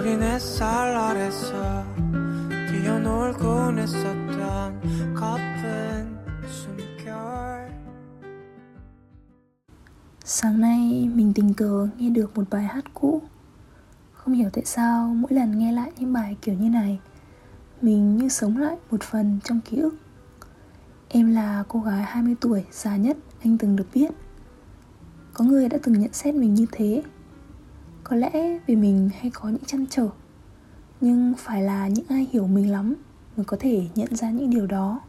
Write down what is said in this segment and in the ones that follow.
어린 햇살 아래서 뛰어놀곤 했었던 가쁜 숨결 Sáng nay mình tình cờ nghe được một bài hát cũ Không hiểu tại sao mỗi lần nghe lại những bài kiểu như này Mình như sống lại một phần trong ký ức Em là cô gái 20 tuổi già nhất anh từng được biết Có người đã từng nhận xét mình như thế Có lẽ vì mình hay có những chăn trở, Nhưng phải là những ai hiểu mình lắm Mới có thể nhận ra những điều đó.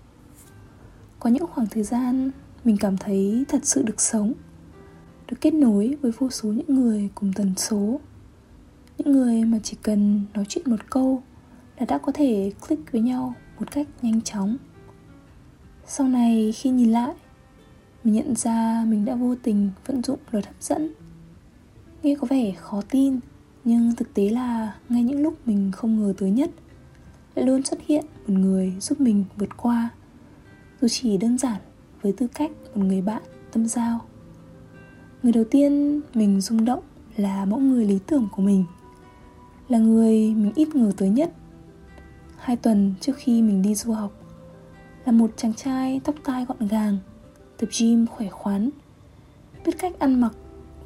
Có những khoảng thời gian mình cảm thấy thật sự được sống, được kết nối với vô số những người cùng tần số. Những người mà chỉ cần nói chuyện một câu là đã có thể click với nhau một cách nhanh chóng. Sau này khi nhìn lại, mình nhận ra mình đã vô tình vận dụng luật hấp dẫn nghe có vẻ khó tin, nhưng thực tế là ngay những lúc mình không ngờ tới nhất, lại luôn xuất hiện một người giúp mình vượt qua. Dù chỉ đơn giản với tư cách một người bạn tâm giao. Người đầu tiên mình rung động là mẫu người lý tưởng của mình, là người mình ít ngờ tới nhất. Hai tuần trước khi mình đi du học, là một chàng trai tóc tai gọn gàng, tập gym khỏe khoắn, biết cách ăn mặc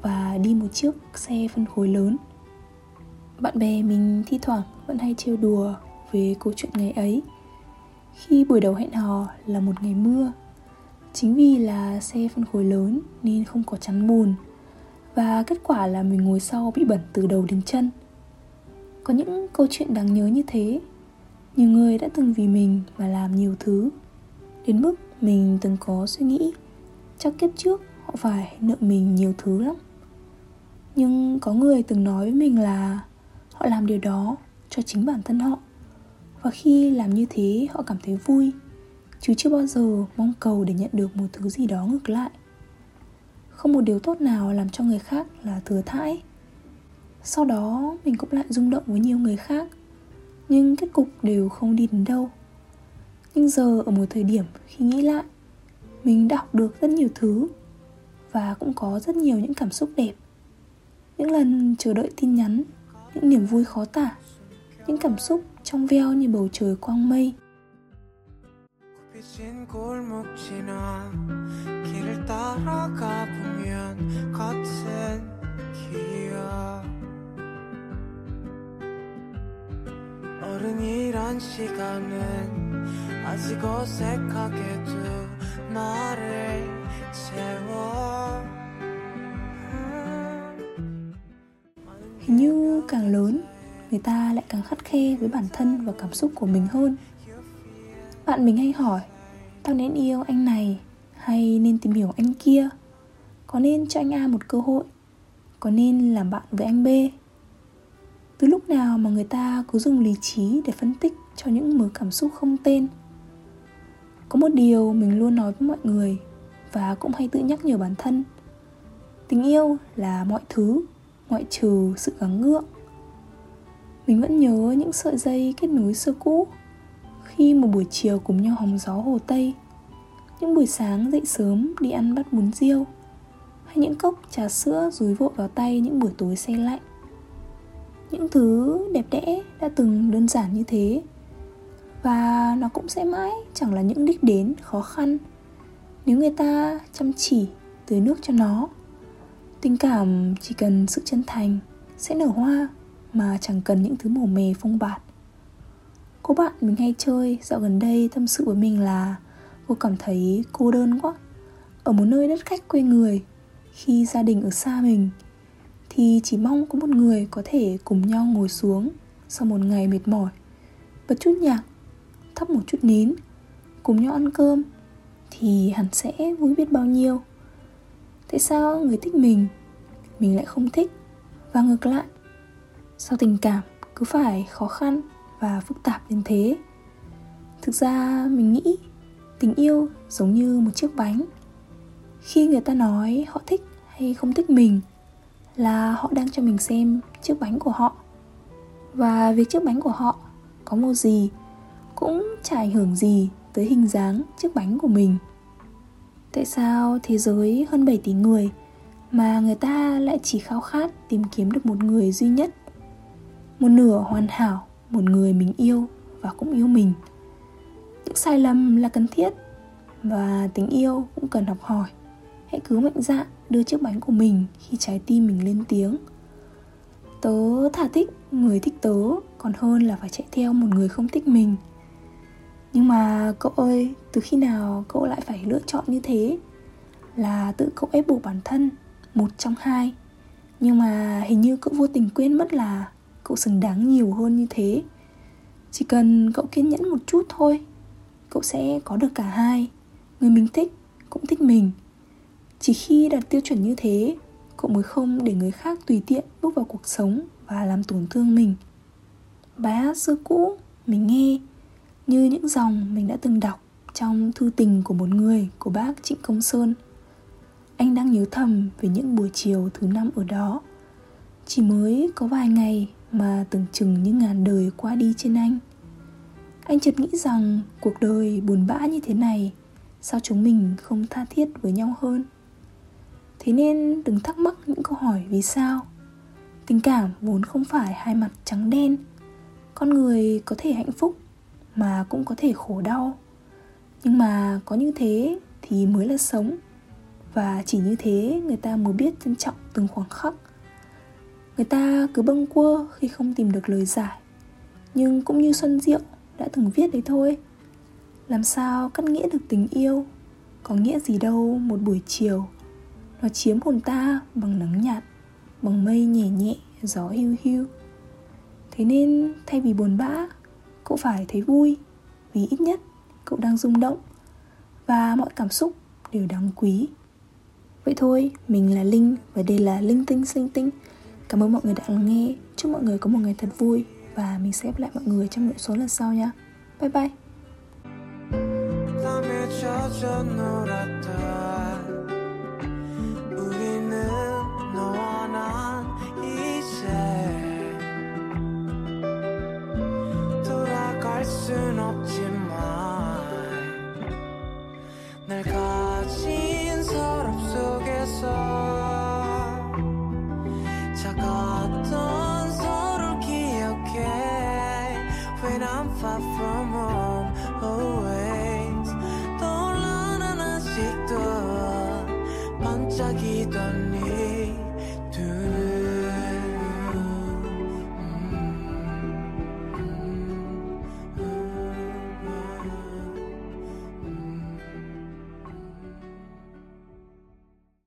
và đi một chiếc xe phân khối lớn. Bạn bè mình thi thoảng vẫn hay trêu đùa về câu chuyện ngày ấy. Khi buổi đầu hẹn hò là một ngày mưa, chính vì là xe phân khối lớn nên không có chắn bùn và kết quả là mình ngồi sau bị bẩn từ đầu đến chân. Có những câu chuyện đáng nhớ như thế. Nhiều người đã từng vì mình mà làm nhiều thứ, đến mức mình từng có suy nghĩ, chắc kiếp trước họ phải nợ mình nhiều thứ lắm nhưng có người từng nói với mình là họ làm điều đó cho chính bản thân họ. Và khi làm như thế, họ cảm thấy vui, chứ chưa bao giờ mong cầu để nhận được một thứ gì đó ngược lại. Không một điều tốt nào làm cho người khác là thừa thãi. Sau đó, mình cũng lại rung động với nhiều người khác, nhưng kết cục đều không đi đến đâu. Nhưng giờ, ở một thời điểm khi nghĩ lại, mình đã học được rất nhiều thứ và cũng có rất nhiều những cảm xúc đẹp những lần chờ đợi tin nhắn những niềm vui khó tả những cảm xúc trong veo như bầu trời quang mây 빈 골목 지나 길을 따라가 보면 같은 기억 어른이란 시간은 아직 어색하게도 나를 채 hình như càng lớn, người ta lại càng khắt khe với bản thân và cảm xúc của mình hơn. Bạn mình hay hỏi, tao nên yêu anh này hay nên tìm hiểu anh kia? Có nên cho anh a một cơ hội? Có nên làm bạn với anh b? Từ lúc nào mà người ta cứ dùng lý trí để phân tích cho những mớ cảm xúc không tên. Có một điều mình luôn nói với mọi người và cũng hay tự nhắc nhở bản thân. Tình yêu là mọi thứ ngoại trừ sự gắng gượng mình vẫn nhớ những sợi dây kết nối xưa cũ. Khi một buổi chiều cùng nhau hóng gió hồ tây, những buổi sáng dậy sớm đi ăn bát bún riêu, hay những cốc trà sữa rúi vội vào tay những buổi tối xe lạnh. Những thứ đẹp đẽ đã từng đơn giản như thế, và nó cũng sẽ mãi chẳng là những đích đến khó khăn nếu người ta chăm chỉ tưới nước cho nó tình cảm chỉ cần sự chân thành sẽ nở hoa mà chẳng cần những thứ màu mè phong bạt. Cô bạn mình hay chơi dạo gần đây tâm sự với mình là Cô cảm thấy cô đơn quá. Ở một nơi đất khách quê người, Khi gia đình ở xa mình, Thì chỉ mong có một người có thể cùng nhau ngồi xuống Sau một ngày mệt mỏi Bật chút nhạc, Thắp một chút nến Cùng nhau ăn cơm, Thì hẳn sẽ vui biết bao nhiêu. Tại sao người thích mình Mình lại không thích? Và ngược lại, Sao tình cảm cứ phải khó khăn và phức tạp đến thế? Thực ra mình nghĩ tình yêu giống như một chiếc bánh. Khi người ta nói họ thích hay không thích mình là họ đang cho mình xem chiếc bánh của họ. Và việc chiếc bánh của họ có màu gì cũng chả ảnh hưởng gì tới hình dáng chiếc bánh của mình tại sao thế giới hơn 7 tỷ người mà người ta lại chỉ khao khát tìm kiếm được một người duy nhất? Một nửa hoàn hảo, một người mình yêu và cũng yêu mình. Những sai lầm là cần thiết và tình yêu cũng cần học hỏi. Hãy cứ mạnh dạn đưa chiếc bánh của mình khi trái tim mình lên tiếng. Tớ thả thích, người thích tớ còn hơn là phải chạy theo một người không thích mình nhưng mà cậu ơi, từ khi nào cậu lại phải lựa chọn như thế? Là tự cậu ép buộc bản thân, một trong hai. Nhưng mà hình như cậu vô tình quên mất là cậu xứng đáng nhiều hơn như thế. Chỉ cần cậu kiên nhẫn một chút thôi, cậu sẽ có được cả hai. Người mình thích cũng thích mình. Chỉ khi đặt tiêu chuẩn như thế, cậu mới không để người khác tùy tiện bước vào cuộc sống và làm tổn thương mình. Bài hát xưa cũ, mình nghe như những dòng mình đã từng đọc trong thư tình của một người của bác Trịnh Công Sơn. Anh đang nhớ thầm về những buổi chiều thứ năm ở đó. Chỉ mới có vài ngày mà tưởng chừng như ngàn đời qua đi trên anh. Anh chợt nghĩ rằng cuộc đời buồn bã như thế này, sao chúng mình không tha thiết với nhau hơn? Thế nên đừng thắc mắc những câu hỏi vì sao. Tình cảm vốn không phải hai mặt trắng đen. Con người có thể hạnh phúc mà cũng có thể khổ đau. Nhưng mà có như thế thì mới là sống. Và chỉ như thế người ta mới biết trân trọng từng khoảng khắc. Người ta cứ bâng quơ khi không tìm được lời giải. Nhưng cũng như xuân diệu đã từng viết đấy thôi, làm sao cắt nghĩa được tình yêu? Có nghĩa gì đâu một buổi chiều. Nó chiếm hồn ta bằng nắng nhạt, bằng mây nhẹ nhẹ, gió hiu hiu. Thế nên thay vì buồn bã cậu phải thấy vui, vì ít nhất cậu đang rung động và mọi cảm xúc đều đáng quý. Vậy thôi, mình là linh và đây là linh tinh sinh tinh. Cảm ơn mọi người đã lắng nghe. Chúc mọi người có một ngày thật vui và mình sẽ gặp lại mọi người trong nội số lần sau nha. Bye bye. far from home always 떠올라 난 아직도 반짝이던 네